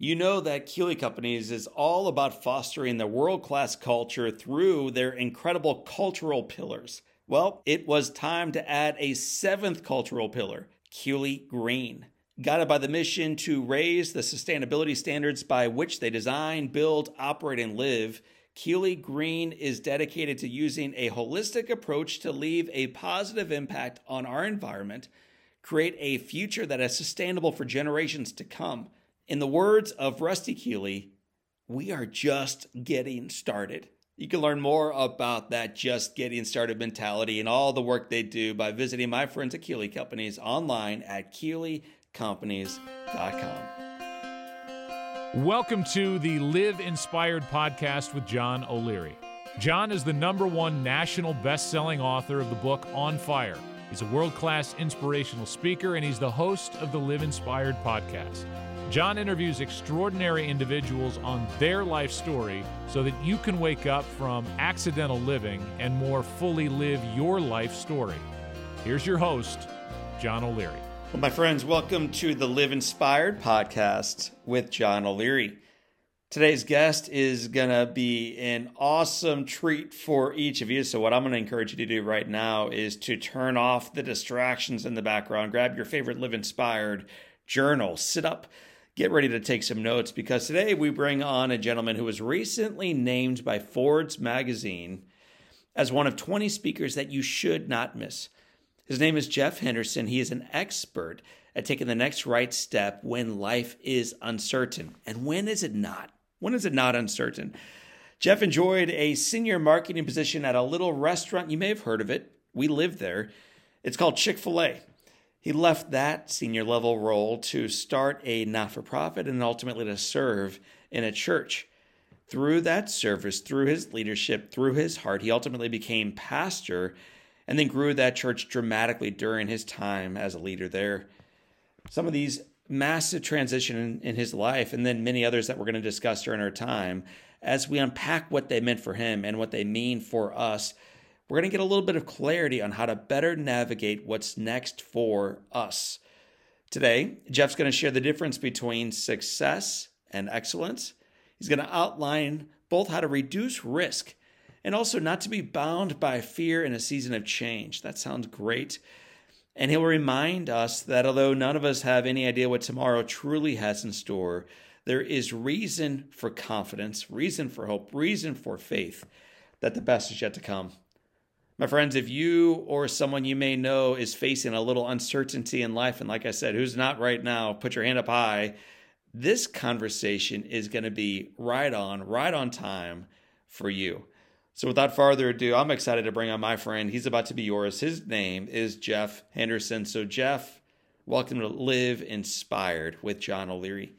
You know that Keeley Companies is all about fostering the world class culture through their incredible cultural pillars. Well, it was time to add a seventh cultural pillar, Keeley Green. Guided by the mission to raise the sustainability standards by which they design, build, operate, and live, Keeley Green is dedicated to using a holistic approach to leave a positive impact on our environment, create a future that is sustainable for generations to come in the words of Rusty Keeley, we are just getting started. You can learn more about that just getting started mentality and all the work they do by visiting my friends at Keeley Companies online at KeeleyCompanies.com. Welcome to the Live Inspired podcast with John O'Leary. John is the number one national best selling author of the book On Fire. He's a world class inspirational speaker and he's the host of the Live Inspired podcast. John interviews extraordinary individuals on their life story so that you can wake up from accidental living and more fully live your life story. Here's your host, John O'Leary. Well, my friends, welcome to the Live Inspired podcast with John O'Leary. Today's guest is going to be an awesome treat for each of you. So, what I'm going to encourage you to do right now is to turn off the distractions in the background, grab your favorite Live Inspired journal, sit up get ready to take some notes because today we bring on a gentleman who was recently named by Forbes magazine as one of 20 speakers that you should not miss. His name is Jeff Henderson. He is an expert at taking the next right step when life is uncertain. And when is it not? When is it not uncertain? Jeff enjoyed a senior marketing position at a little restaurant. You may have heard of it. We live there. It's called Chick fil A. He left that senior level role to start a not for profit and ultimately to serve in a church. Through that service, through his leadership, through his heart, he ultimately became pastor and then grew that church dramatically during his time as a leader there. Some of these massive transition in, his life, and then many others that we're going to discuss during our time, as we unpack what they meant for him and what they mean for us we're going to get a little bit of clarity on how to better navigate what's next for us. Today, Jeff's going to share the difference between success and excellence. He's going to outline both how to reduce risk and also not to be bound by fear in a season of change. That sounds great. And he'll remind us that although none of us have any idea what tomorrow truly has in store, there is reason for confidence, reason for hope, reason for faith that the best is yet to come. My friends, if you or someone you may know is facing a little uncertainty in life, and like I said, who's not right now, put your hand up high. This conversation is going to be right on, right on time for you. So, without further ado, I'm excited to bring on my friend. He's about to be yours. His name is Jeff Henderson. So, Jeff, welcome to Live Inspired with John O'Leary.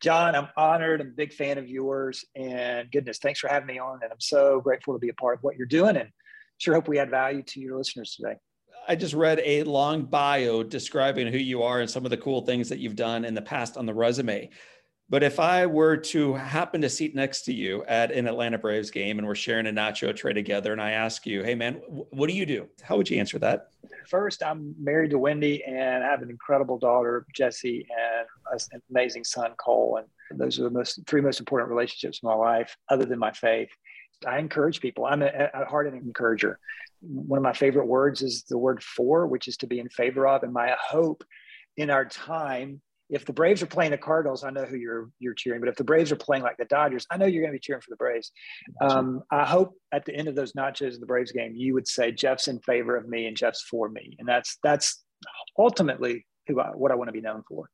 John, I'm honored. I'm a big fan of yours. And goodness, thanks for having me on. And I'm so grateful to be a part of what you're doing. And sure hope we add value to your listeners today. I just read a long bio describing who you are and some of the cool things that you've done in the past on the resume. But if I were to happen to seat next to you at an Atlanta Braves game and we're sharing a nacho tray together, and I ask you, hey man, what do you do? How would you answer that? First, I'm married to Wendy and I have an incredible daughter, Jessie, and an amazing son, Cole. And those are the most three most important relationships in my life, other than my faith. I encourage people. I'm a, at heart an encourager. One of my favorite words is the word for, which is to be in favor of. And my hope in our time, if the Braves are playing the Cardinals, I know who you're you're cheering. But if the Braves are playing like the Dodgers, I know you're going to be cheering for the Braves. Um, I hope at the end of those nachos in the Braves game, you would say Jeff's in favor of me and Jeff's for me, and that's that's ultimately who I, what I want to be known for.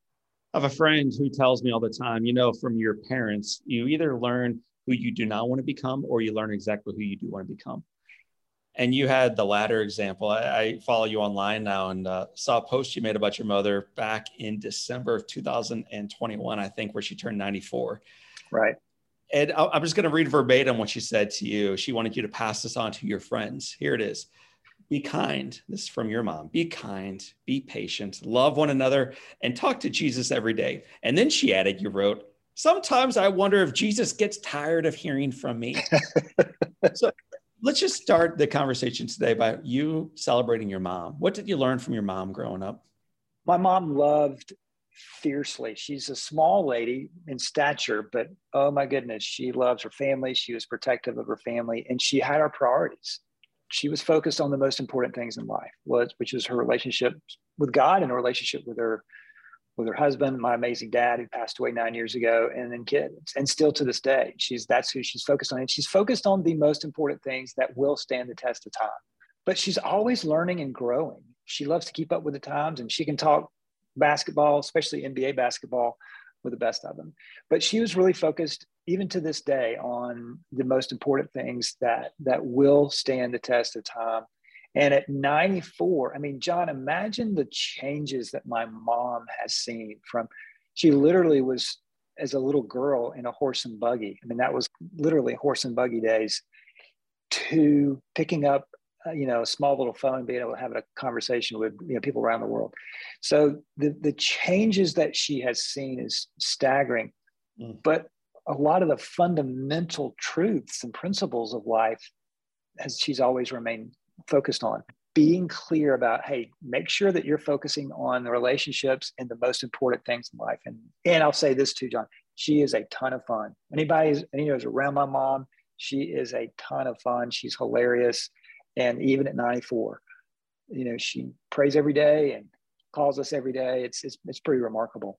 I have a friend who tells me all the time, you know, from your parents, you either learn who you do not want to become, or you learn exactly who you do want to become. And you had the latter example. I, I follow you online now and uh, saw a post you made about your mother back in December of 2021, I think, where she turned 94. Right. And I'm just going to read verbatim what she said to you. She wanted you to pass this on to your friends. Here it is Be kind. This is from your mom. Be kind, be patient, love one another, and talk to Jesus every day. And then she added, You wrote, sometimes I wonder if Jesus gets tired of hearing from me. so let's just start the conversation today by you celebrating your mom. What did you learn from your mom growing up? My mom loved fiercely. She's a small lady in stature, but oh my goodness, she loves her family. She was protective of her family, and she had our priorities. She was focused on the most important things in life, which was her relationship with God and a relationship with her with her husband, my amazing dad who passed away nine years ago, and then kids. And still to this day, she's that's who she's focused on. And she's focused on the most important things that will stand the test of time. But she's always learning and growing. She loves to keep up with the times and she can talk basketball, especially NBA basketball, with the best of them. But she was really focused, even to this day, on the most important things that that will stand the test of time. And at 94, I mean, John, imagine the changes that my mom has seen from she literally was as a little girl in a horse and buggy. I mean, that was literally horse and buggy days to picking up uh, you know, a small little phone, being able to have a conversation with you know people around the world. So the the changes that she has seen is staggering, mm. but a lot of the fundamental truths and principles of life, as she's always remained focused on, being clear about, hey, make sure that you're focusing on the relationships and the most important things in life. And and I'll say this too, John, she is a ton of fun. Anybody who's around my mom, she is a ton of fun. She's hilarious and even at 94 you know she prays every day and calls us every day it's it's, it's pretty remarkable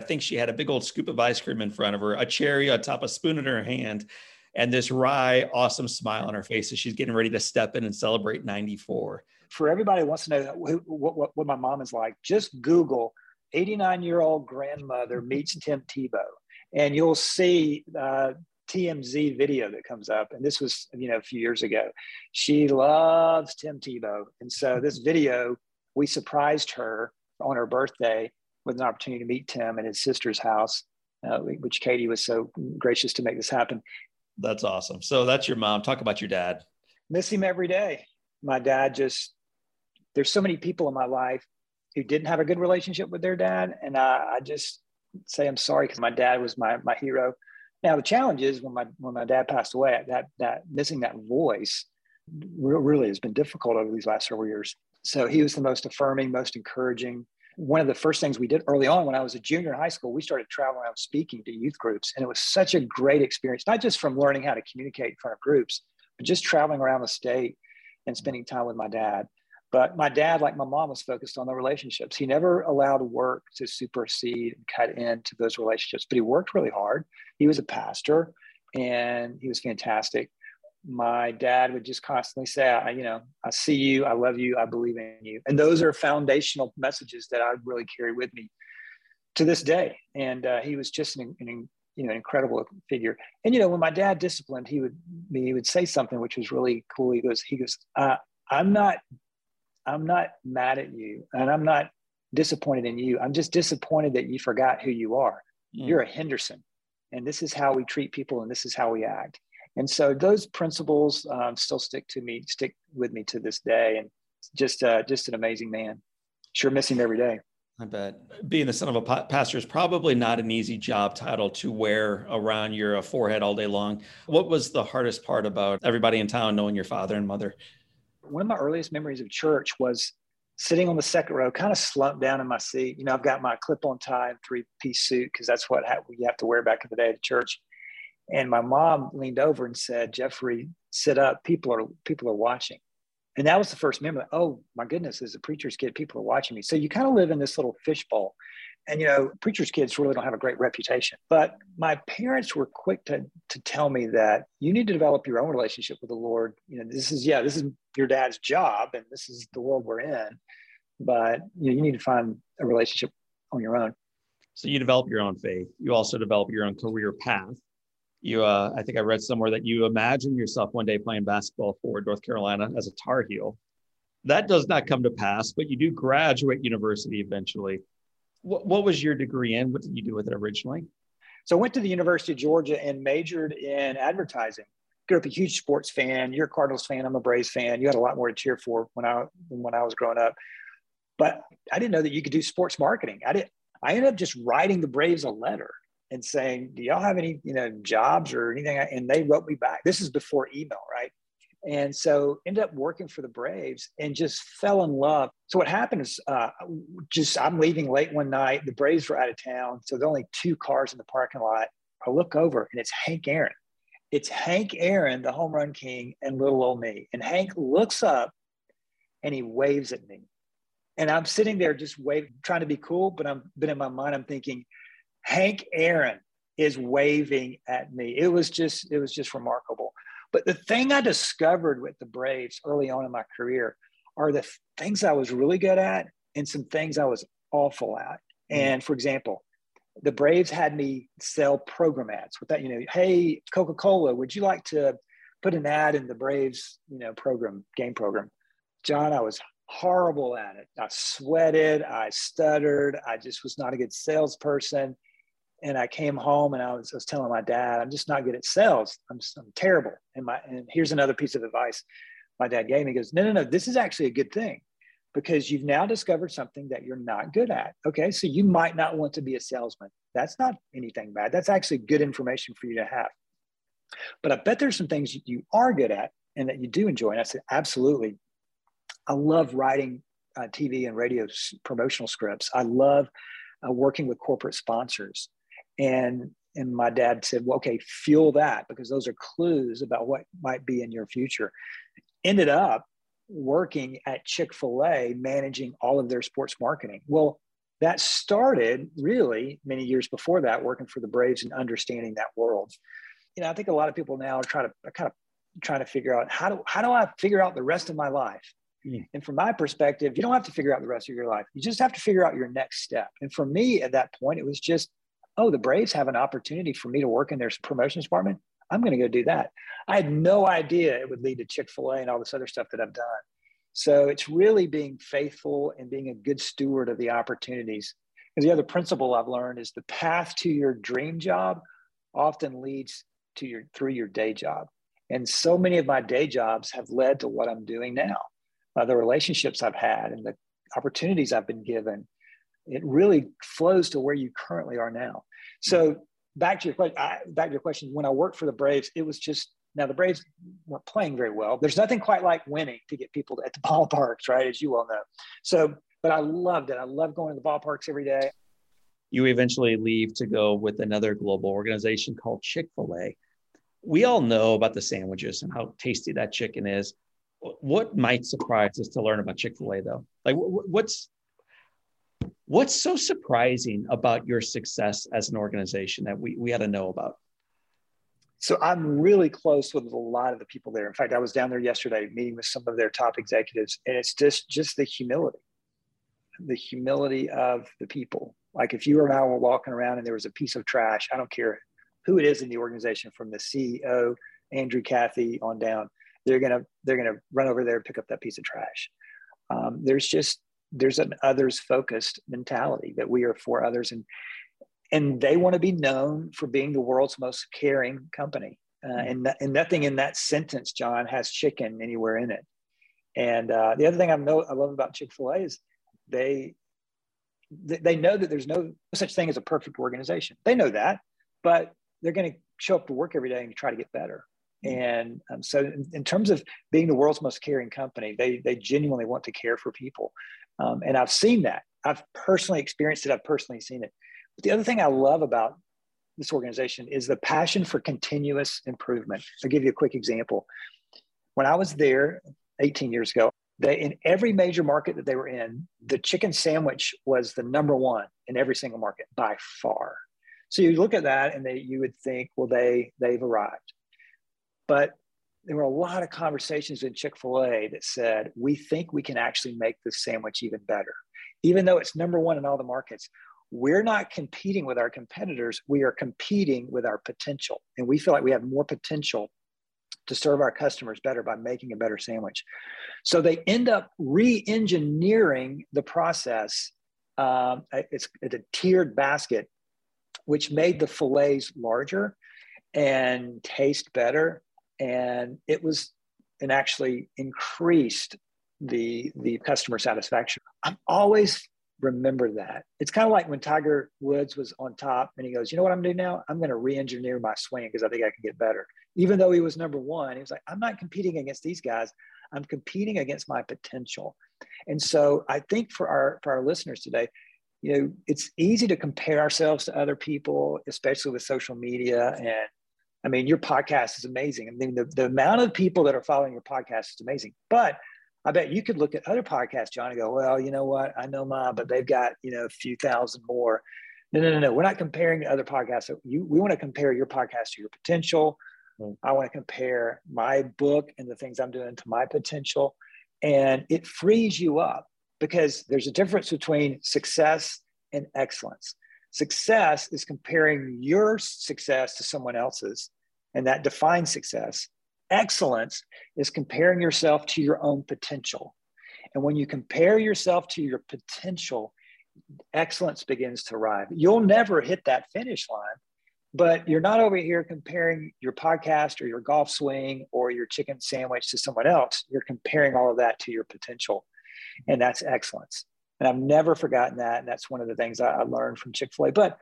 i think she had a big old scoop of ice cream in front of her a cherry on top a spoon in her hand and this wry awesome smile on her face as she's getting ready to step in and celebrate 94 for everybody who wants to know what, what, what my mom is like just google 89 year old grandmother meets tim tebow and you'll see uh, TMZ video that comes up, and this was you know a few years ago. She loves Tim Tebow, and so this video we surprised her on her birthday with an opportunity to meet Tim at his sister's house, uh, which Katie was so gracious to make this happen. That's awesome. So that's your mom. Talk about your dad. Miss him every day. My dad just there's so many people in my life who didn't have a good relationship with their dad, and I, I just say I'm sorry because my dad was my my hero now the challenge is when my when my dad passed away, that that missing that voice really has been difficult over these last several years. So he was the most affirming, most encouraging. One of the first things we did early on when I was a junior in high school, we started traveling around speaking to youth groups. And it was such a great experience, not just from learning how to communicate in front of groups, but just traveling around the state and spending time with my dad. But my dad, like my mom, was focused on the relationships. He never allowed work to supersede and cut into those relationships, but he worked really hard. He was a pastor and he was fantastic. My dad would just constantly say, I, you know, I see you, I love you, I believe in you. And those are foundational messages that I really carry with me to this day. And uh, he was just an, an you know, incredible figure. And you know, when my dad disciplined, he would he would say something which was really cool. He goes, he goes, uh, I'm not I'm not mad at you and I'm not disappointed in you. I'm just disappointed that you forgot who you are. Mm. You're a Henderson. And this is how we treat people and this is how we act. And so those principles um, still stick to me, stick with me to this day. And just, uh, just an amazing man. Sure miss him every day. I bet being the son of a pastor is probably not an easy job title to wear around your forehead all day long. What was the hardest part about everybody in town knowing your father and mother? one of my earliest memories of church was sitting on the second row, kind of slumped down in my seat. You know, I've got my clip-on tie and three-piece suit because that's what you have to wear back in the day at church. And my mom leaned over and said, "Jeffrey, sit up. People are people are watching." And that was the first memory. Oh my goodness, as a preacher's kid, people are watching me. So you kind of live in this little fishbowl. And you know, preachers' kids really don't have a great reputation. But my parents were quick to to tell me that you need to develop your own relationship with the Lord. You know, this is yeah, this is your dad's job, and this is the world we're in. But you, know, you need to find a relationship on your own. So you develop your own faith. You also develop your own career path. You, uh, I think I read somewhere that you imagine yourself one day playing basketball for North Carolina as a Tar Heel. That does not come to pass, but you do graduate university eventually. What, what was your degree in? What did you do with it originally? So I went to the University of Georgia and majored in advertising. Grew up a huge sports fan. You're a Cardinals fan. I'm a Braves fan. You had a lot more to cheer for when I when I was growing up. But I didn't know that you could do sports marketing. I didn't. I ended up just writing the Braves a letter and saying, "Do y'all have any you know jobs or anything?" And they wrote me back. This is before email, right? And so ended up working for the Braves and just fell in love. So what happened is uh, just I'm leaving late one night. The Braves were out of town. So there's only two cars in the parking lot. I look over and it's Hank Aaron. It's Hank Aaron, the home run king, and little old me. And Hank looks up and he waves at me. And I'm sitting there just waving, trying to be cool, but I'm but in my mind, I'm thinking, Hank Aaron is waving at me. It was just, it was just remarkable. But the thing I discovered with the Braves early on in my career are the things I was really good at and some things I was awful at. Mm-hmm. And for example, the Braves had me sell program ads with that, you know, hey, Coca Cola, would you like to put an ad in the Braves, you know, program, game program? John, I was horrible at it. I sweated, I stuttered, I just was not a good salesperson and I came home and I was, I was telling my dad, I'm just not good at sales. I'm, just, I'm terrible. And my, and here's another piece of advice my dad gave me. He goes, no, no, no, this is actually a good thing because you've now discovered something that you're not good at. Okay. So you might not want to be a salesman. That's not anything bad. That's actually good information for you to have. But I bet there's some things you are good at and that you do enjoy. And I said, absolutely. I love writing uh, TV and radio promotional scripts. I love uh, working with corporate sponsors and and my dad said well okay fuel that because those are clues about what might be in your future. Ended up working at chick-fil-a managing all of their sports marketing. Well that started really many years before that working for the braves and understanding that world. You know i think a lot of people now are trying to kind of trying to figure out how do how do i figure out the rest of my life? Mm. and from my perspective you don't have to figure out the rest of your life. You just have to figure out your next step. And for me at that point it was just oh, the Braves have an opportunity for me to work in their promotions department. I'm going to go do that. I had no idea it would lead to Chick fil A and all this other stuff that I've done. So it's really being faithful and being a good steward of the opportunities. Because the other principle I've learned is the path to your dream job often leads to your through your day job. And so many of my day jobs have led to what I'm doing now. Uh, the relationships I've had and the opportunities I've been given it really flows to where you currently are now. So mm-hmm. back to your question, back to your question. When I worked for the Braves, it was just now the Braves weren't playing very well. There's nothing quite like winning to get people at the ballparks, right? As you well know. So, but I loved it. I love going to the ballparks every day. You eventually leave to go with another global organization called Chick Fil A. We all know about the sandwiches and how tasty that chicken is. What might surprise us to learn about Chick Fil A, though? Like, what's What's so surprising about your success as an organization that we, we had to know about? So I'm really close with a lot of the people there. In fact, I was down there yesterday meeting with some of their top executives, and it's just just the humility, the humility of the people. Like if you and I were walking around and there was a piece of trash, I don't care who it is in the organization, from the CEO, Andrew Cathy on down, they're gonna they're gonna run over there and pick up that piece of trash. Um, there's just there's an others focused mentality that we are for others and and they want to be known for being the world's most caring company uh, mm-hmm. and, and nothing in that sentence john has chicken anywhere in it and uh, the other thing i know i love about chick-fil-a is they they know that there's no such thing as a perfect organization they know that but they're going to show up to work every day and try to get better. And um, so in, in, terms of being the world's most caring company they they genuinely want to care for people um, and I've seen that. I've personally experienced it. I've personally seen it. But the other thing I love about this organization is the passion for continuous improvement. I'll give you a quick example. When I was there 18 years ago, they in every major market that they were in, the chicken sandwich was the number one in every single market by far. So you look at that and they, you would think, well, they they've arrived. But there were a lot of conversations in Chick fil A that said, we think we can actually make this sandwich even better. Even though it's number one in all the markets, we're not competing with our competitors. We are competing with our potential. And we feel like we have more potential to serve our customers better by making a better sandwich. So they end up re engineering the process. Um, it's, it's a tiered basket, which made the fillets larger and taste better and it was and actually increased the the customer satisfaction i'm always remember that. It's kind of like when Tiger Woods was on top and he goes, you know what I'm doing now? I'm going to re-engineer my swing because I think I can get better. Even though he was number one, he was like, I'm not competing against these guys. I'm competing against my potential. And so I think for our for our listeners today, you know, it's easy to compare ourselves to other people, especially with social media. And I mean, your podcast is amazing. I mean, the, the amount of people that are following your podcast is amazing. But I bet you could look at other podcasts, John, and go, well, you know what? I know mine, but they've got, you know, a few thousand more. No, no, no, no. We're not comparing other podcasts. You, we want to compare your podcast to your potential. Mm. I want to compare my book and the things I'm doing to my potential. And it frees you up because there's a difference between success and excellence. Success is comparing your success to someone else's, and that defines success. Excellence is comparing yourself to your own potential. And when you compare yourself to your potential, excellence begins to arrive. You'll never hit that finish line, but you're not over here comparing your podcast or your golf swing or your chicken sandwich to someone else. You're comparing all of that to your potential. And that's excellence. And I've never forgotten that. And that's one of the things I, learned from Chick fil A. But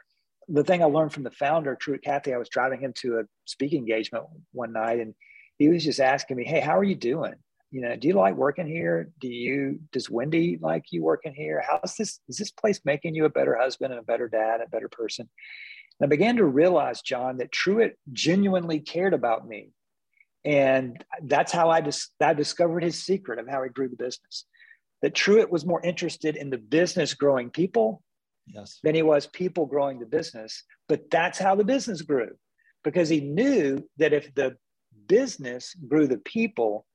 the thing I learned from the founder, Truett Cathy, I was driving him to a speaking engagement one night and he was just asking me, Hey, how are you doing? You know, do you like working here? Do you, does Wendy like you working here? How's this, is this place making you a better husband and a better dad, a better person? And I began to realize, John, that Truett genuinely cared about me. And that's how I, dis- I discovered his secret of how he grew the business. That Truett was more interested in the business growing people yes. than he was people growing the business. But that's how the business grew because he knew that if the business grew the people,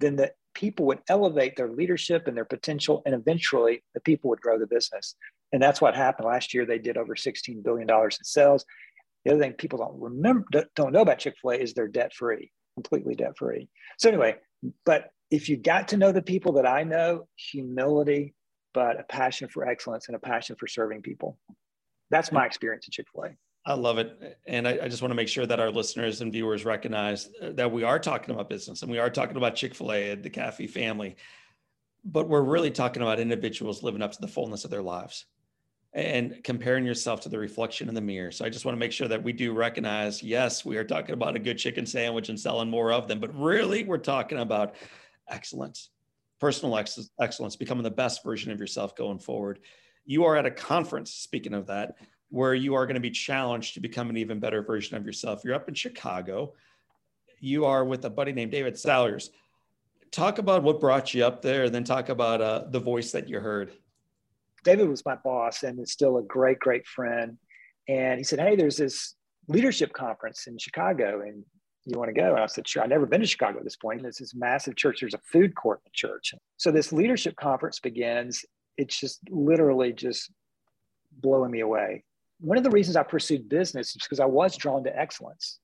then the people would elevate their leadership and their potential, and eventually the people would grow the business. And that's what happened last year. They did over $16 billion in sales. The other thing people don't remember, don't know about Chick fil A is they're debt free, completely debt free. So, anyway, but if you got to know the people that I know, humility, but a passion for excellence and a passion for serving people. That's my experience at Chick fil A. I love it. And I, I, just want to make sure that our listeners and viewers recognize uh, that we are talking about business and we are talking about Chick fil A and the Cathy family, but we're really talking about individuals living up to the fullness of their lives and comparing yourself to the reflection in the mirror. So I just want to make sure that we do recognize yes, we are talking about a good chicken sandwich and selling more of them, but really we're talking about excellence, personal ex- excellence, becoming the best version of yourself going forward. You are at a conference, speaking of that, where you are going to be challenged to become an even better version of yourself. You're up in Chicago. You are with a buddy named David Salyers. Talk about what brought you up there, and then talk about uh, the voice that you heard. David was my boss and is still a great, great friend. And he said, Hey, there's this leadership conference in Chicago, and you want to go? And I said, Sure. I've never been to Chicago at this point. It's this massive church. There's a food court in the church. So this leadership conference begins. It's just literally just blowing me away one of the reasons I pursued business is because I was drawn to excellence.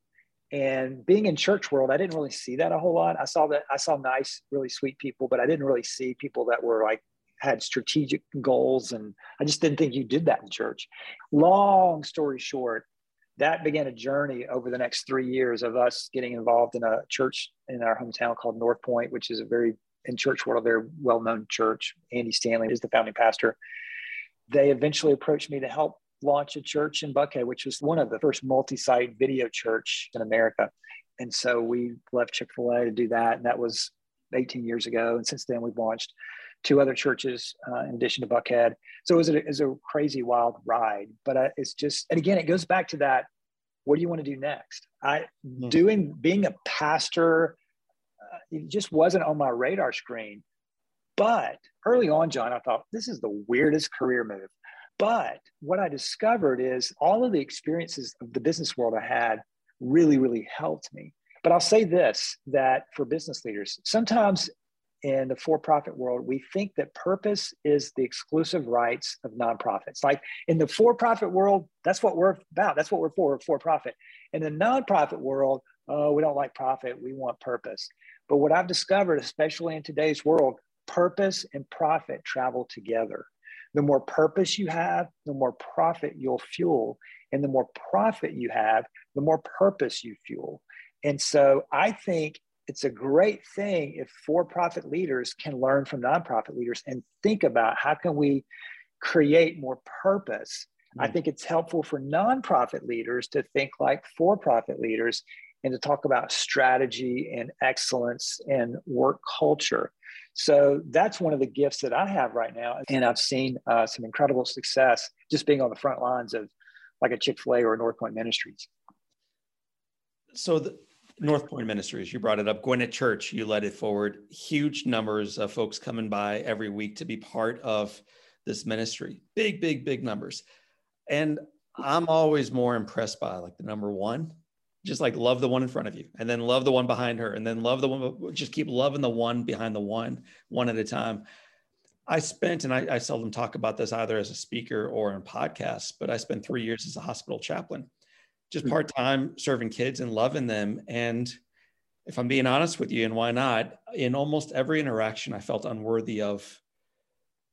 And being in church world, I didn't really see that a whole lot. I saw that I saw nice, really sweet people, but I didn't really see people that were like had strategic goals. And I just didn't think you did that in church. Long story short, that began a journey over the next three years of us getting involved in a church in our hometown called North Point, which is a very in church world, a very well-known church. Andy Stanley is the founding pastor. They eventually approached me to help launch a church in Buckhead, which was one of the first multi-site video church in America. And so we left Chick-fil-A to do that. And that was 18 years ago. And since then we've launched two other churches uh, in addition to Buckhead. So it was, a, it was a crazy wild ride, but uh, it's just, and again, it goes back to that. What do you want to do next? I mm-hmm. doing, being a pastor, uh, it just wasn't on my radar screen. But early on, John, I thought this is the weirdest career move. But what I discovered is all of the experiences of the business world I had really, really helped me. But I'll say this that for business leaders, sometimes in the for profit world, we think that purpose is the exclusive rights of nonprofits. Like in the for profit world, that's what we're about. That's what we're for, We're for profit. In the nonprofit world, oh, we don't like profit, we want purpose. But what I've discovered, especially in today's world, purpose and profit travel together. The more purpose you have, the more profit you'll fuel. And the more profit you have, the more purpose you fuel. And so I think it's a great thing if for profit leaders can learn from nonprofit leaders and think about how can we create more purpose. Mm-hmm. I mm. think it's helpful for nonprofit leaders to think like for profit leaders and to talk about strategy and excellence and work culture. So that's one of the gifts that I have right now. And I've seen uh, some incredible success just being on the front lines of like a Chick fil A or North Point Ministries. So, the North Point Ministries, you brought it up. Gwinnett Church, you led it forward. Huge numbers of folks coming by every week to be part of this ministry. Big, big, big numbers. And I'm always more impressed by like the number one, just like love the one in front of you and then love the one behind her and then love the one, just keep loving the one behind the one, one at a time. I spent, and I, I seldom talk about this either as a speaker or in podcasts, but I spent three years as a hospital chaplain, just hmm. part time serving kids and loving them. And if I'm being honest with you, and why not, in almost every interaction, I felt unworthy of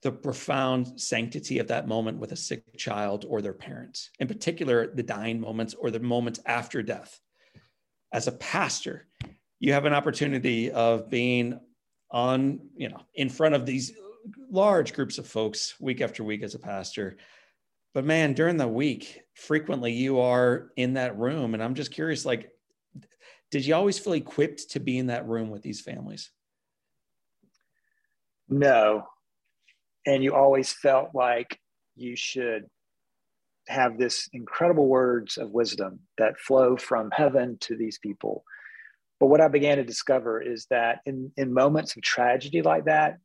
the profound sanctity of that moment with a sick child or their parents, in particular, the dying moments or the moments after death. As a pastor, you have an opportunity of being on, you know, in front of these large groups of folks week after week as a pastor. But man, during the week, frequently you are in that room. And I'm just curious, like, did you always feel equipped to be in that room with these families? No. And you always felt like you should have this incredible words of wisdom that flow from heaven to these people. But what I began to discover is that in, in moments of tragedy like that,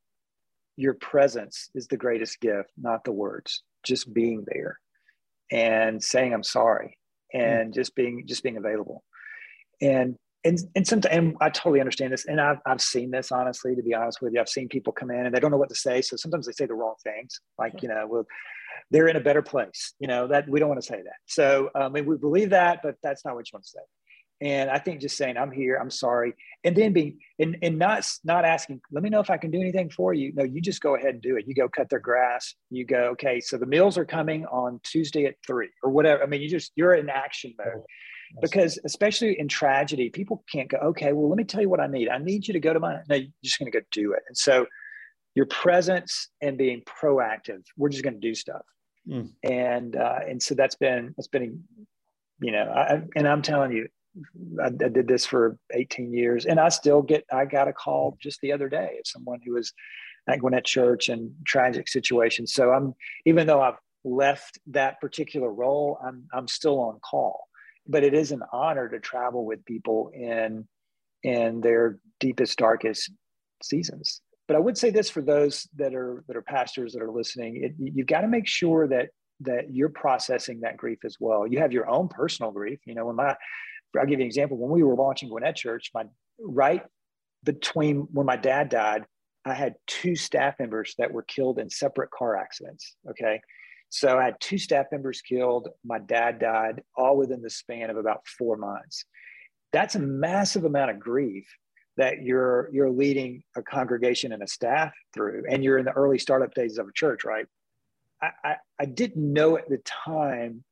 your presence is the greatest gift, not the words, just being there and saying, I'm sorry and mm. just being, just being available. And, and, and sometimes, and I totally understand this. And I've, I've seen this honestly, to be honest with you, I've seen people come in and they don't know what to say. So sometimes they say the wrong things. Like, you know, well, they're in a better place, you know, that we don't want to say that. So, I um, mean, we believe that, but that's not what you want to say. And I think just saying, I'm here, I'm sorry. And then being, and, and not, not asking, let me know if I can do anything for you. No, you just go ahead and do it. You go cut their grass. You go, okay, so the meals are coming on Tuesday at three or whatever. I mean, you just, you're in action mode. Because especially in tragedy, people can't go, okay, well, let me tell you what I need. I need you to go to my, no, you're just going to go do it. And so your presence and being proactive, we're just going to do stuff. Mm. And, uh, and so that's been, that's been, you know, I, and I'm telling you, I, I, did this for 18 years and I still get, I got a call mm-hmm. just the other day of someone who was at Gwinnett Church and tragic situation. So I'm, even though I've left that particular role, I'm, I'm still on call, but it is an honor to travel with people in, in their deepest, darkest seasons. But I would say this for those that are, that are pastors that are listening, it, you've got to make sure that that you're processing that grief as well. You have your own personal grief. You know, when my I'll give you an example. When we were launching Gwinnett Church, my right between when my dad died, I had two staff members that were killed in separate car accidents. Okay. So I had two staff members killed. My dad died all within the span of about four months. That's a massive amount of grief that you're you're leading a congregation and a staff through. And you're in the early startup days of a church, right? I, I, I didn't know at the time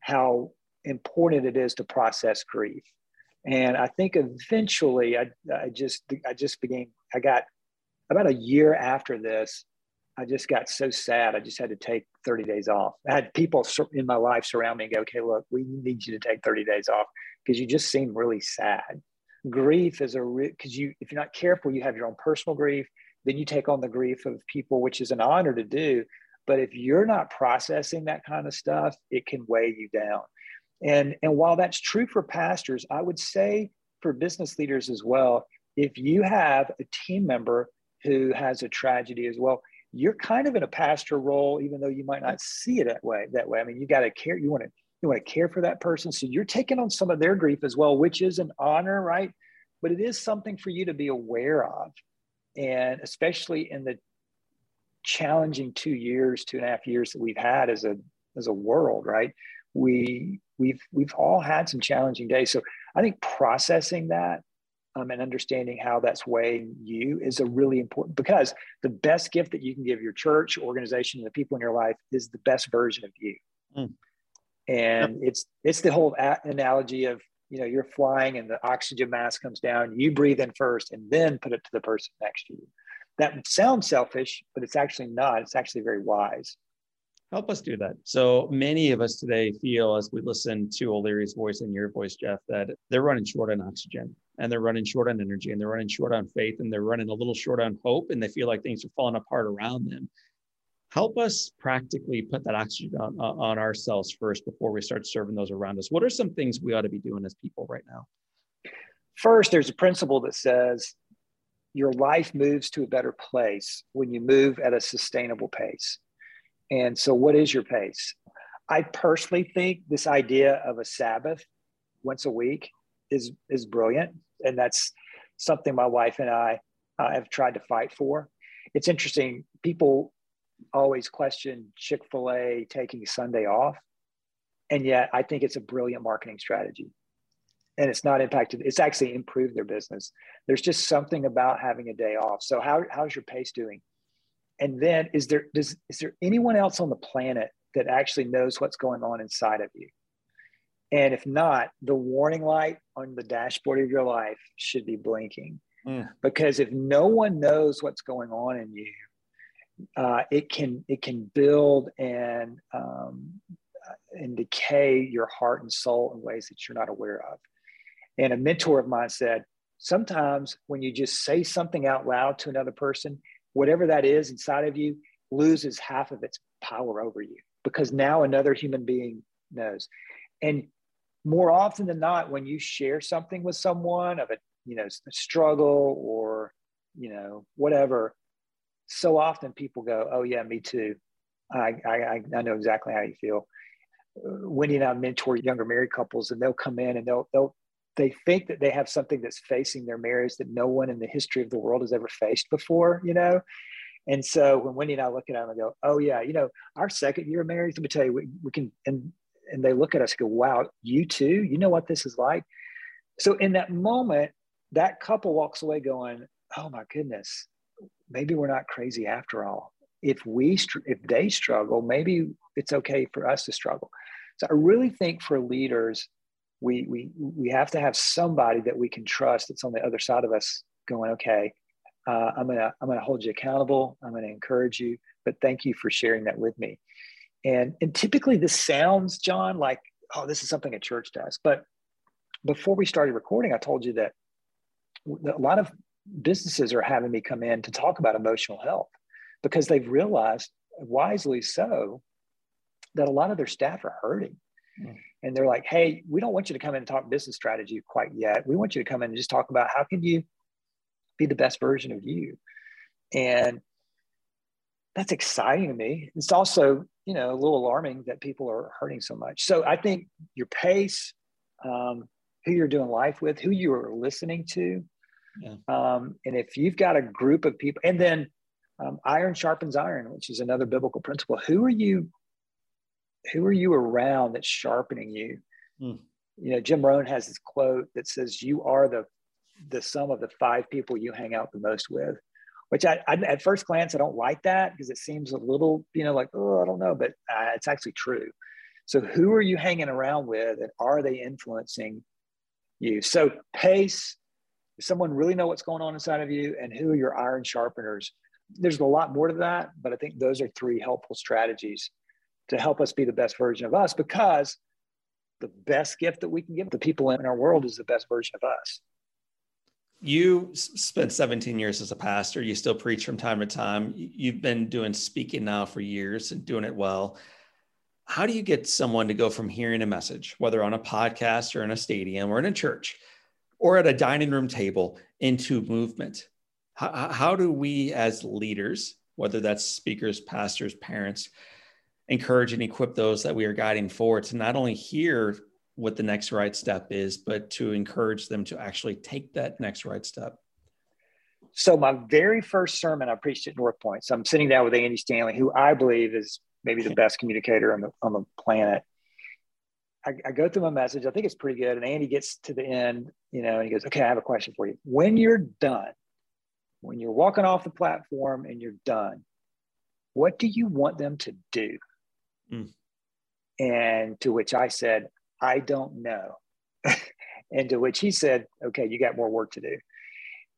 how important it is to process grief. And I think eventually I, I just, I just began, I got about a year after this, I just got so sad. I just had to take 30 days off. I had people in my life surround me and go, okay, look, we need you to take 30 days off because you just seem really sad. Grief is a, because you, if you're not careful, you have your own personal grief, then you take on the grief of people, which is an honor to do. But if you're not processing that kind of stuff, it can weigh you down. And, and while that's true for pastors, I would say for business leaders as well, if you have a team member who has a tragedy as well, you're kind of in a pastor role, even though you might not see it that way. That way, I mean, you got to care. You want to you want to care for that person, so you're taking on some of their grief as well, which is an honor, right? But it is something for you to be aware of, and especially in the challenging two years, two and a half years that we've had as a as a world, right? We we've we've all had some challenging days. So I think processing that um, and understanding how that's weighing you is a really important because the best gift that you can give your church, organization, and the people in your life is the best version of you. Mm. And yep. it's it's the whole a- analogy of you know you're flying and the oxygen mask comes down, you breathe in first, and then put it to the person next to you. That sounds selfish, but it's actually not. It's actually very wise. Help us do that. So many of us today feel, as we listen to O'Leary's voice and your voice, Jeff, that they're running short on oxygen and they're running short on energy and they're running short on faith and they're running a little short on hope and they feel like things are falling apart around them. Help us practically put that oxygen on, on ourselves first before we start serving those around us. What are some things we ought to be doing as people right now? First, there's a principle that says your life moves to a better place when you move at a sustainable pace. And so, what is your pace? I personally think this idea of a Sabbath once a week is is brilliant, and that's something my wife and I uh, have tried to fight for. It's interesting. People always question Chick Fil A taking Sunday off, and yet I think it's a brilliant marketing strategy and it's not impacted it's actually improved their business there's just something about having a day off so how, how's your pace doing and then is there does is there anyone else on the planet that actually knows what's going on inside of you? And if not the warning light on the dashboard of your life should be blinking. Mm. because if no one knows what's going on in you uh, it can it can build and um, and decay your heart and soul in ways that you're not aware of. And a mentor of mine said, sometimes when you just say something out loud to another person, whatever that is inside of you loses half of its power over you because now another human being knows. And more often than not, when you share something with someone of a, you know, a struggle or, you know, whatever, so often people go, oh yeah, me too. I, I, I know exactly how you feel. Uh, Wendy and I mentor younger married couples and they'll come in and they'll, they'll, they think that they have something that's facing their marriage that no one in the history of the world has ever faced before, you know? And so when Wendy and I look at them and go, oh yeah, you know, our second year of marriage, let me tell you, we, we can, and, and they look at us go, wow, you too, you know what this is like? So in that moment, that couple walks away going, oh my goodness, maybe we're not crazy after all. If we, if they struggle, maybe it's okay for us to struggle. So I really think for leaders, we we we have to have somebody that we can trust that's on the other side of us going okay uh, i'm gonna i'm gonna hold you accountable. I'm gonna encourage you but thank you for sharing that with me. And and typically this sounds john like oh this is something a church does. But before we started recording i told you that a lot of businesses are having me come in to talk about emotional health because they've realized wisely so that a lot of their staff are hurting and they're like, hey, we don't want you to come in and talk business strategy quite yet. We want you to come in and just talk about how can you be the best version of you. And that's exciting to me. It's also, you know, a little alarming that people are hurting so much. So I think your pace, um, who you're doing life with, who you are listening to, yeah. um, and if you've got a group of people, and then um, iron sharpens iron, which is another biblical principle. Who are you who are you around that's sharpening you? Mm. You know, Jim Rohn has this quote that says, "You are the the sum of the five people you hang out the most with." Which I, I at first glance I don't like that because it seems a little, you know, like oh I don't know, but uh, it's actually true. So who are you hanging around with, and are they influencing you? So pace. Does someone really know what's going on inside of you, and who are your iron sharpeners? There's a lot more to that, but I think those are three helpful strategies to help us be the best version of us because the best gift that we can give the people in our world is the best version of us. You spent 17 years as a pastor. You still preach from time to time. You've been doing speaking now for years and doing it well. How do you get someone to go from hearing a message, whether on a podcast or in a stadium or in a church or at a dining room table, into movement? How, how do we, as leaders, whether that's speakers, pastors, parents, encourage and equip those that we are guiding forward to not only hear what the next right step is, but to encourage them to actually take that next right step. So, my very first sermon I preached at North Point. So, I'm sitting down with Andy Stanley, who I believe is maybe the best communicator on the, on the planet. I, I go through my message. I think it's pretty good. And Andy gets to the end, you know, and he goes, Okay, I have a question for you. When you're done, when you're walking off the platform and you're done, what do you want them to do? Mm. And to which I said, I don't know. and to which he said, okay, you got more work to do.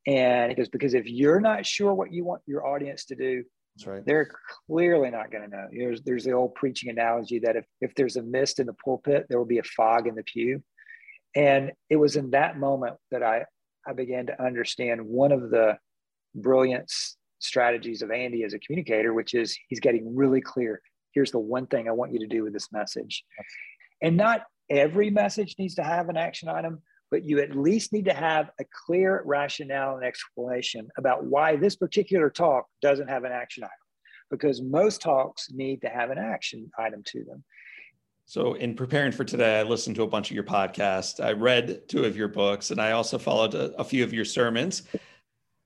And he goes, because if you're not sure what you want your audience to do, That's right. They're clearly not going to know. There's, there's the old preaching analogy that if, if there's a mist in the pulpit, there will be a fog in the pew. And it was in that moment that I, I began to understand one of the brilliant strategies of Andy as a communicator, which is he's getting really clear. Here's the one thing I want you to do with this message. And not every message needs to have an action item, but you at least need to have a clear rationale and explanation about why this particular talk doesn't have an action item, because most talks need to have an action item to them. So, in preparing for today, I listened to a bunch of your podcasts. I read two of your books, and I also followed a, a few of your sermons.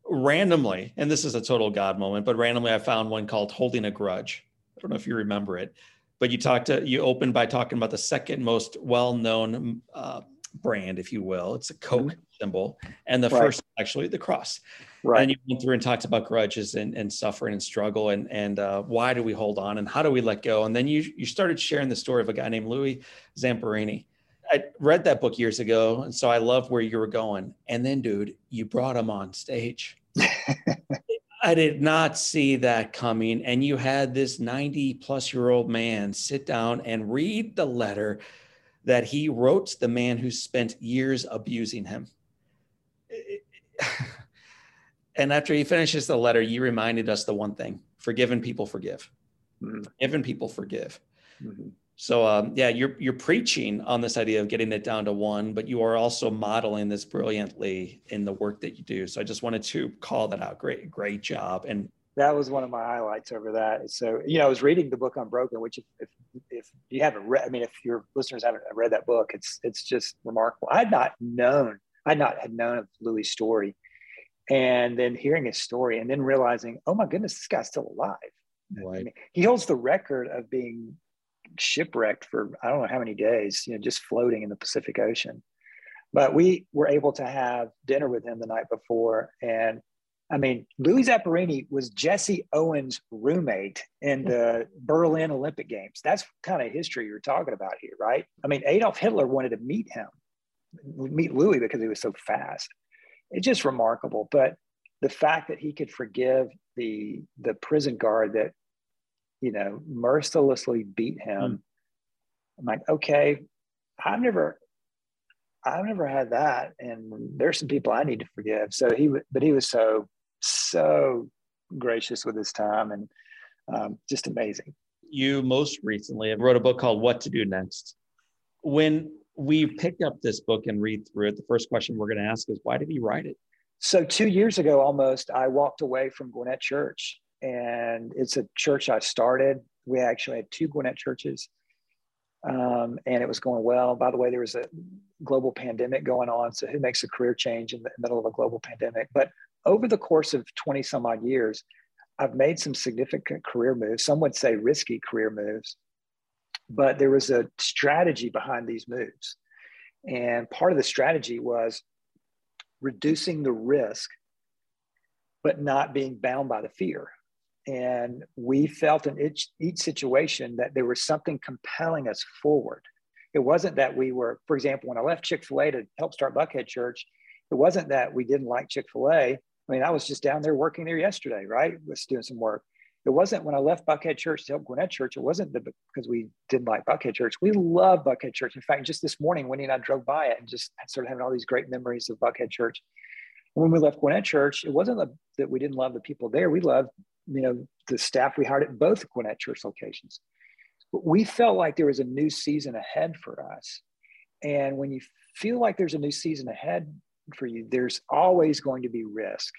Randomly, and this is a total God moment, but randomly, I found one called Holding a Grudge. I don't know if you remember it, but you talked to, you opened by talking about the second most well known uh, brand, if you will. It's a Coke mm-hmm. symbol, and the right. first actually the cross. Right. And you went through and talked about grudges and, and suffering and struggle and and uh, why do we hold on and how do we let go? And then you you started sharing the story of a guy named Louis Zamperini. I read that book years ago, and so I love where you were going. And then, dude, you brought him on stage. I did not see that coming. And you had this 90 plus year old man sit down and read the letter that he wrote the man who spent years abusing him. and after he finishes the letter, you reminded us the one thing forgiven people forgive. Mm-hmm. Forgiven people forgive. Mm-hmm. So um, yeah, you're you're preaching on this idea of getting it down to one, but you are also modeling this brilliantly in the work that you do. So I just wanted to call that out. Great, great job. And that was one of my highlights over that. So, you know, I was reading the book Unbroken, which if, if, if you haven't read, I mean, if your listeners haven't read that book, it's, it's just remarkable. I had not known, I had not had known of Louis' story and then hearing his story and then realizing, oh my goodness, this guy's still alive. Right. I mean, he holds the record of being shipwrecked for, I don't know how many days, you know, just floating in the Pacific Ocean. But we were able to have dinner with him the night before and I mean, Louis Zamperini was Jesse Owens' roommate in the Berlin Olympic Games. That's kind of history you're talking about here, right? I mean, Adolf Hitler wanted to meet him, meet Louis because he was so fast. It's just remarkable. But the fact that he could forgive the the prison guard that, you know, mercilessly beat him, mm. I'm like, okay, I've never I've never had that, and there's some people I need to forgive. So he, but he was so so gracious with his time and um, just amazing. You most recently wrote a book called What to Do Next. When we pick up this book and read through it, the first question we're going to ask is why did he write it? So, two years ago almost, I walked away from Gwinnett Church, and it's a church I started. We actually had two Gwinnett churches, um, and it was going well. By the way, there was a global pandemic going on. So, who makes a career change in the middle of a global pandemic? But over the course of 20 some odd years, I've made some significant career moves. Some would say risky career moves, but there was a strategy behind these moves. And part of the strategy was reducing the risk, but not being bound by the fear. And we felt in each, each situation that there was something compelling us forward. It wasn't that we were, for example, when I left Chick fil A to help start Buckhead Church, it wasn't that we didn't like Chick fil A. I mean, I was just down there working there yesterday, right? Was doing some work. It wasn't when I left Buckhead Church to help Gwinnett Church. It wasn't the, because we didn't like Buckhead Church. We love Buckhead Church. In fact, just this morning, Wendy and I drove by it and just started having all these great memories of Buckhead Church. When we left Gwinnett Church, it wasn't that we didn't love the people there. We loved, you know, the staff we hired at both Gwinnett Church locations. But we felt like there was a new season ahead for us. And when you feel like there's a new season ahead for you, there's always going to be risk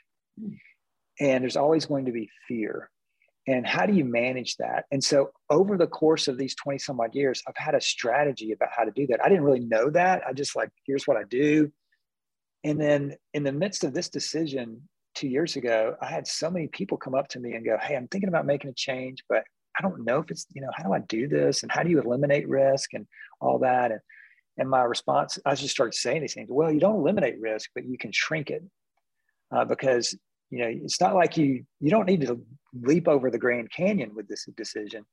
and there's always going to be fear. And how do you manage that? And so, over the course of these 20 some odd years, I've had a strategy about how to do that. I didn't really know that. I just like, here's what I do. And then, in the midst of this decision two years ago, I had so many people come up to me and go, Hey, I'm thinking about making a change, but I don't know if it's, you know, how do I do this? And how do you eliminate risk and all that? And and my response, I just started saying these things. Well, you don't eliminate risk, but you can shrink it uh, because you know it's not like you you don't need to leap over the Grand Canyon with this decision,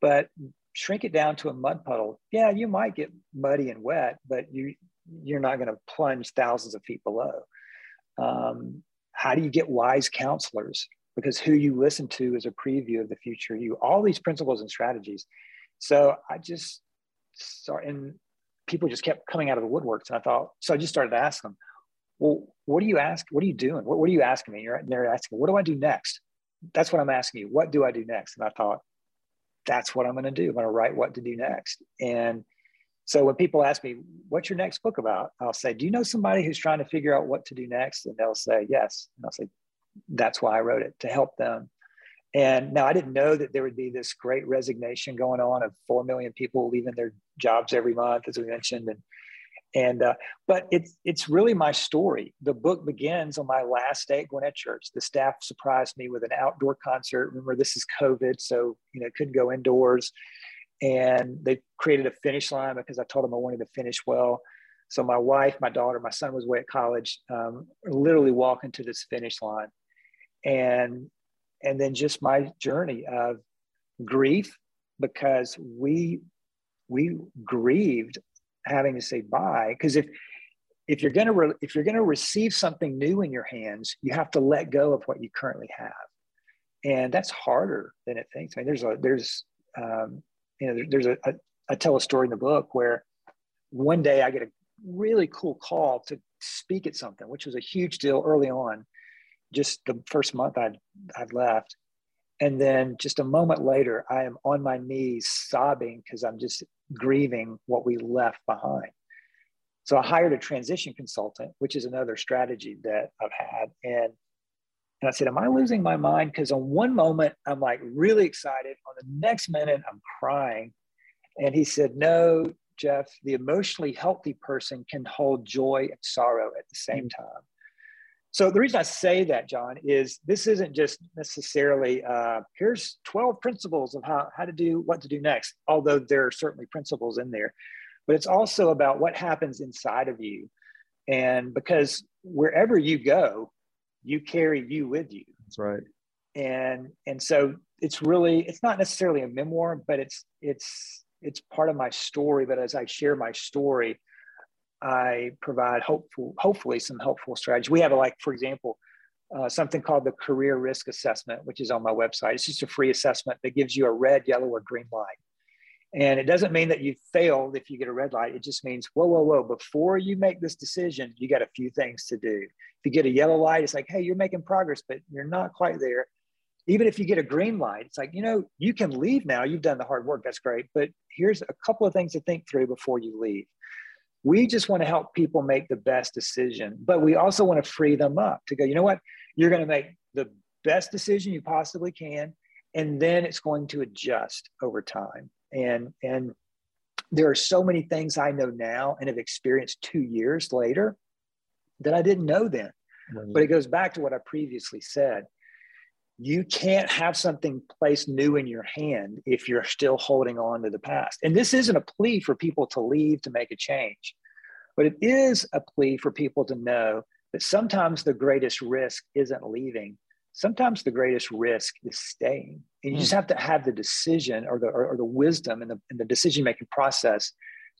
but shrink it down to a mud puddle. Yeah, you might get muddy and wet, but you you're not going to plunge thousands of feet below. Um, how do you get wise counselors? because who you listen to is a preview of the future. You all these principles and strategies. So i just start and people just kept coming out of the woodworks and i thought so i just started to ask them well what do you ask what are you doing? What, what are you asking me? You're they're asking what do i do next? That's what i'm asking you what do i do next? And i thought that's what i'm going to do. I'm going to write what to do next. And so when people ask me what's your next book about i'll say do you know somebody who's trying to figure out what to do next and they'll say yes and i'll say that's why I wrote it to help them. And now I didn't know that there would be this great resignation going on of four million people leaving their jobs every month, as we mentioned, and and uh, but it's it's really my story. The book begins on my last day at Gwinnett Church. The staff surprised me with an outdoor concert. Remember, this is COVID, so you know couldn't go indoors, and they created a finish line because I told them I wanted to finish well. So my wife, my daughter, my son was away at college, um, literally walking to this finish line. And and then just my journey of grief because we we grieved having to say bye. Because if if you're going to re- if you're going to receive something new in your hands you have to let go of what you currently have. And that's harder than it thinks. I mean there's a there's um, you know there, there's a, a I tell a story in the book where one day i get a really cool call to speak at something which was a huge deal early on just the first month I'd, I'd left. And then just a moment later, I am on my knees sobbing because I'm just grieving what we left behind. So I hired a transition consultant, which is another strategy that I've had. And, and I said, Am I losing my mind? Because on one moment, I'm like really excited. On the next minute, I'm crying. And he said, No, Jeff, the emotionally healthy person can hold joy and sorrow at the same time. So the reason I say that, John, is this isn't just necessarily uh, here's 12 principles of how, how to do what to do next, although there are certainly principles in there, but it's also about what happens inside of you. And because wherever you go, you carry you with you. That's right. And and so it's really it's not necessarily a memoir, but it's it's it's part of my story. But as I share my story, I provide hopeful, hopefully some helpful strategies. We have a, like, for example, uh, something called the career risk assessment, which is on my website. It's just a free assessment that gives you a red, yellow, or green light. And it doesn't mean that you failed if you get a red light. It just means, whoa, whoa, whoa, before you make this decision, you got a few things to do. If you get a yellow light, it's like, hey, you're making progress, but you're not quite there. Even if you get a green light, it's like, you know, you can leave now. You've done the hard work. That's great. But here's a couple of things to think through before you leave. We just want to help people make the best decision, but we also want to free them up to go, you know what? You're going to make the best decision you possibly can, and then it's going to adjust over time. And, and there are so many things I know now and have experienced two years later that I didn't know then. Right. But it goes back to what I previously said. You can't have something placed new in your hand if you're still holding on to the past. And this isn't a plea for people to leave to make a change, but it is a plea for people to know that sometimes the greatest risk isn't leaving. Sometimes the greatest risk is staying. And you mm. just have to have the decision or the, or, or the wisdom in the, in the decision making process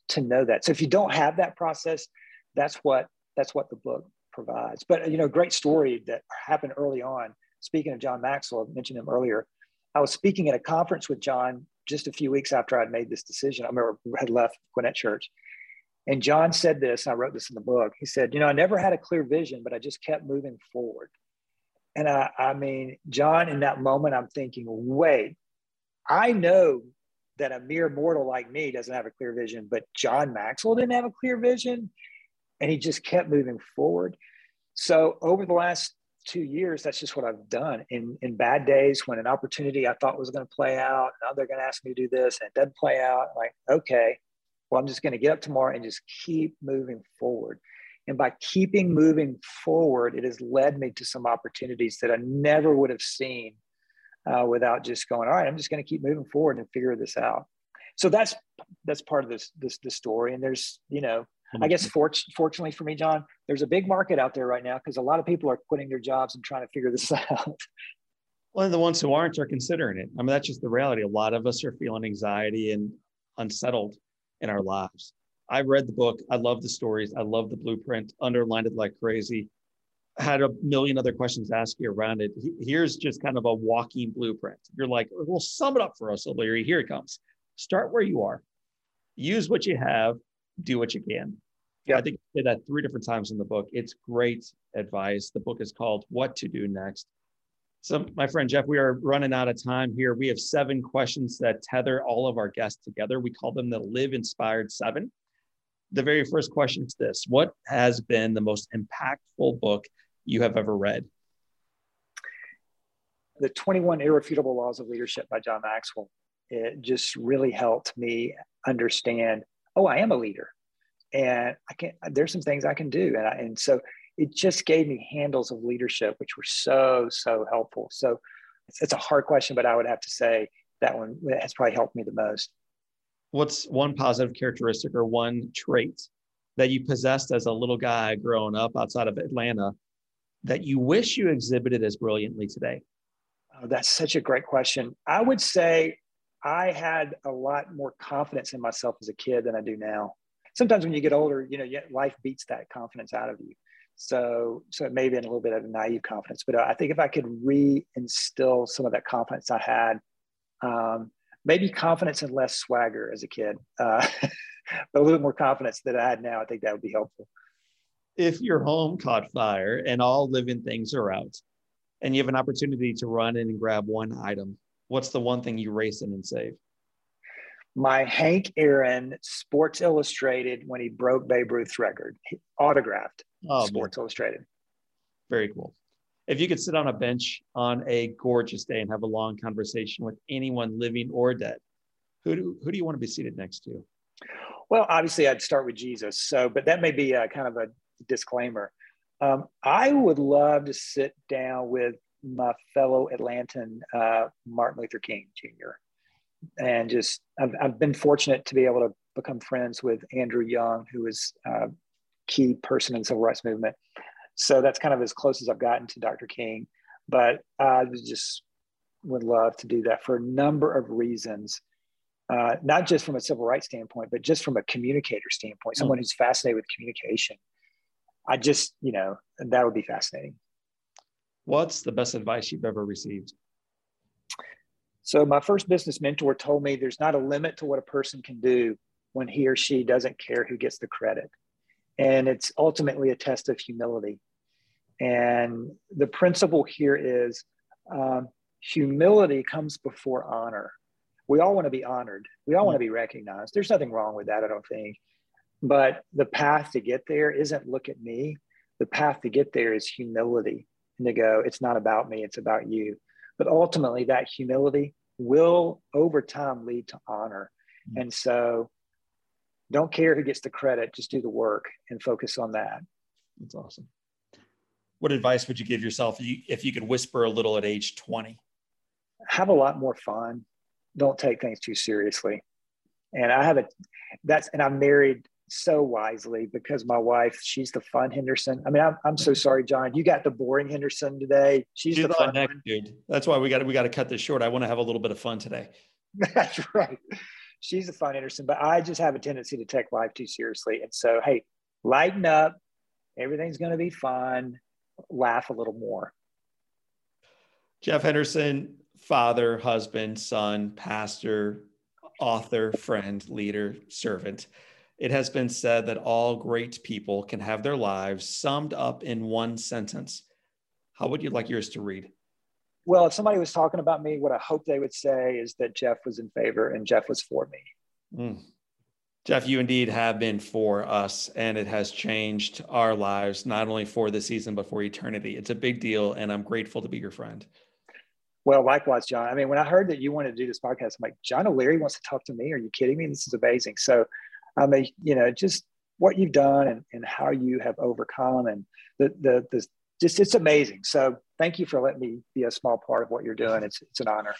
to know that. So if you don't have that process, that's what that's what the book provides. But you know, great story that happened early on speaking of John Maxwell, I mentioned him earlier. I was speaking at a conference with John just a few weeks after I'd made this decision. I remember had left Gwinnett Church. And John said this, and I wrote this in the book. He said, You know, I never had a clear vision, but I just kept moving forward. And I, I mean, John, in that moment, I'm thinking, wait, I know that a mere mortal like me doesn't have a clear vision, but John Maxwell didn't have a clear vision. And he just kept moving forward. So over the last two years, that's just what I've done. In in bad days, when an opportunity I thought was going to play out, now they're going to ask me to do this, and it doesn't play out. I'm like, okay, well, I'm just going to get up tomorrow and just keep moving forward. And by keeping moving forward, it has led me to some opportunities that I never would have seen uh, without just going, all right, I'm just going to keep moving forward and figure this out. So that's that's part of this this this story. And there's you know I guess for, fortunately for me, John, there's a big market out there right now because a lot of people are quitting their jobs and trying to figure this out. Well, the ones who aren't are considering it. I mean, that's just the reality. A lot of us are feeling anxiety and unsettled in our lives. I read the book. I love the stories. I love the blueprint, underlined it like crazy. had a million other questions to ask you around it. Here's just kind of a walking blueprint. You're like, well, sum it up for us, O'Leary. Here it comes. Start where you are, use what you have, do what you can. Yeah. I think I did that three different times in the book. It's great advice. The book is called What to Do Next. So, my friend Jeff, we are running out of time here. We have seven questions that tether all of our guests together. We call them the Live Inspired Seven. The very first question is this What has been the most impactful book you have ever read? The 21 Irrefutable Laws of Leadership by John Maxwell. It just really helped me understand oh, I am a leader and I can, there's some things I can do. And, I, and so it just gave me handles of leadership, which were so, so helpful. So it's, it's a hard question, but I would have to say that one has probably helped me the most. What's one positive characteristic or one trait that you possessed as a little guy growing up outside of Atlanta that you wish you exhibited as brilliantly today? Oh, that's such a great question. I would say I had a lot more confidence in myself as a kid than I do now. Sometimes when you get older, you know, life beats that confidence out of you. So, so it may be in a little bit of a naive confidence, but I think if I could re-instill some of that confidence I had, um, maybe confidence and less swagger as a kid, uh, but a little more confidence that I had now, I think that would be helpful if your home caught fire and all living things are out and you have an opportunity to run in and grab one item, what's the one thing you race in and save? My Hank Aaron Sports Illustrated when he broke Babe Ruth's record, autographed oh, Sports man. Illustrated. Very cool. If you could sit on a bench on a gorgeous day and have a long conversation with anyone living or dead, who do, who do you want to be seated next to? Well, obviously, I'd start with Jesus. So, but that may be a, kind of a disclaimer. Um, I would love to sit down with my fellow Atlantan, uh, Martin Luther King Jr. And just, I've, I've, been fortunate to be able to become friends with Andrew Young, who is a key person in the civil rights movement. So that's kind of as close as I've gotten to Dr. King. But I just would love to do that for a number of reasons. Uh, not just from a civil rights standpoint, but just from a communicator standpoint, someone who's fascinated with communication. I just, you know, that would be fascinating. What's the best advice you've ever received? So, my first business mentor told me there's not a limit to what a person can do when he or she doesn't care who gets the credit. And it's ultimately a test of humility. And the principle here is um, humility comes before honor. We all want to be honored, we all want to be recognized. There's nothing wrong with that, I don't think. But the path to get there isn't look at me. The path to get there is humility and to go, it's not about me, it's about you. But ultimately, that humility will over time lead to honor. Mm-hmm. And so don't care who gets the credit, just do the work and focus on that. That's awesome. What advice would you give yourself if you could whisper a little at age 20? Have a lot more fun. Don't take things too seriously. And I have a that's and I'm married so wisely because my wife, she's the fun Henderson. I mean, I'm, I'm so sorry, John. You got the boring Henderson today. She's, she's the fun next, dude. That's why we got we got to cut this short. I want to have a little bit of fun today. That's right. She's a fun Henderson, but I just have a tendency to take life too seriously. And so, hey, lighten up. Everything's going to be fun. Laugh a little more. Jeff Henderson, father, husband, son, pastor, author, friend, leader, servant. It has been said that all great people can have their lives summed up in one sentence. How would you like yours to read? Well, if somebody was talking about me, what I hope they would say is that Jeff was in favor and Jeff was for me. Mm. Jeff, you indeed have been for us, and it has changed our lives, not only for the season, but for eternity. It's a big deal, and I'm grateful to be your friend. Well, likewise, John. I mean, when I heard that you wanted to do this podcast, I'm like, John O'Leary wants to talk to me. Are you kidding me? This is amazing. So I mean, you know, just what you've done and, and how you have overcome and the, the, the, just, it's amazing. So thank you for letting me be a small part of what you're doing. It's, it's an honor.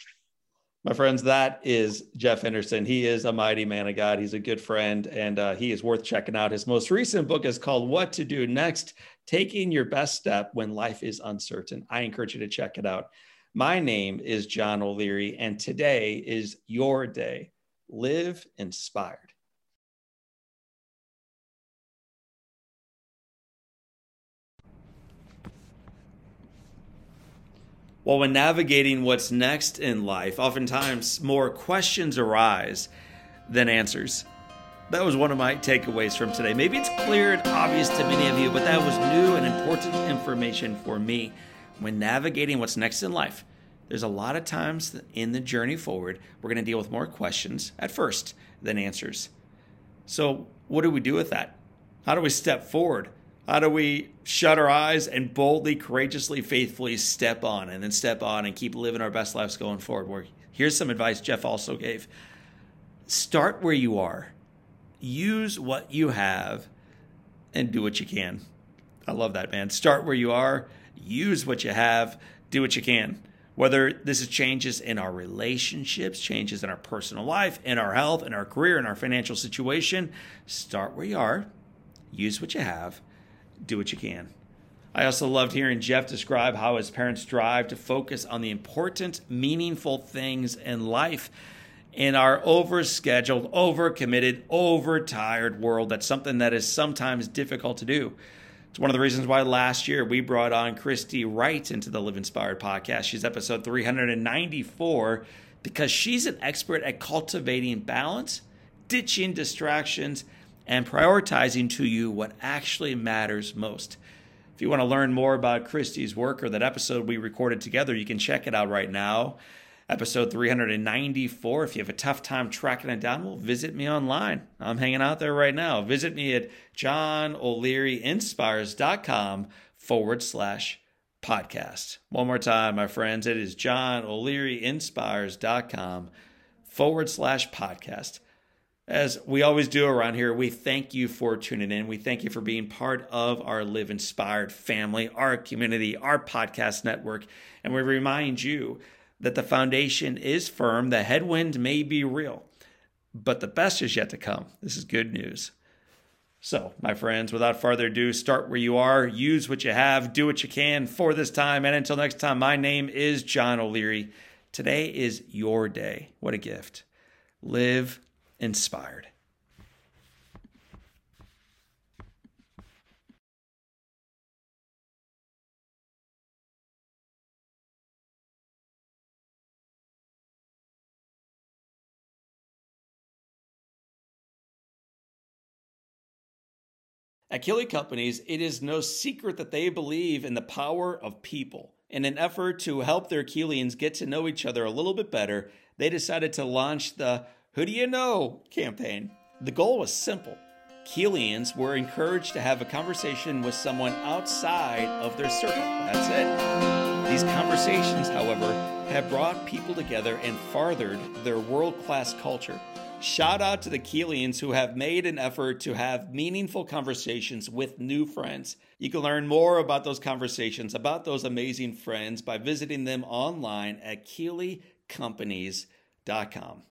My friends, that is Jeff Henderson. He is a mighty man of God. He's a good friend, and uh, he is worth checking out. His most recent book is called What to Do Next Taking Your Best Step When Life is Uncertain. I encourage you to check it out. My name is John O'Leary, and today is your day. Live inspired. Well, when navigating what's next in life, oftentimes more questions arise than answers. That was one of my takeaways from today. Maybe it's clear and obvious to many of you, but that was new and important information for me. When navigating what's next in life, there's a lot of times in the journey forward, we're going to deal with more questions at first than answers. So, what do we do with that? How do we step forward? How do we shut our eyes and boldly, courageously, faithfully step on and then step on and keep living our best lives going forward? Where here's some advice Jeff also gave. Start where you are. Use what you have and do what you can. I love that, man. Start where you are, use what you have, do what you can. Whether this is changes in our relationships, changes in our personal life, in our health, in our career, in our financial situation, start where you are, use what you have, do what you can. I also loved hearing Jeff describe how his parents strive to focus on the important, meaningful things in life. In our overscheduled, overcommitted, overtired world, that's something that is sometimes difficult to do. It's one of the reasons why last year we brought on Christy Wright into the Live Inspired podcast. She's episode 394 because she's an expert at cultivating balance, ditching distractions, and prioritizing to you what actually matters most. If you want to learn more about Christy's work or that episode we recorded together, you can check it out right now. Episode 394. If you have a tough time tracking it down, well, visit me online. I'm hanging out there right now. Visit me at johnolearyinspires.com forward slash podcast. One more time, my friends. It is johnolearyinspires.com forward slash podcast. As we always do around here, we thank you for tuning in. We thank you for being part of our Live Inspired family, our community, our podcast network. And we remind you that the foundation is firm, the headwind may be real, but the best is yet to come. This is good news. So, my friends, without further ado, start where you are, use what you have, do what you can for this time. And until next time, my name is John O'Leary. Today is your day. What a gift. Live inspired. At Keeley Companies, it is no secret that they believe in the power of people. In an effort to help their Keelians get to know each other a little bit better, they decided to launch the who Do You Know campaign. The goal was simple. Keelians were encouraged to have a conversation with someone outside of their circle. That's it. These conversations, however, have brought people together and farthered their world class culture. Shout out to the Keelians who have made an effort to have meaningful conversations with new friends. You can learn more about those conversations, about those amazing friends, by visiting them online at KeeleyCompanies.com.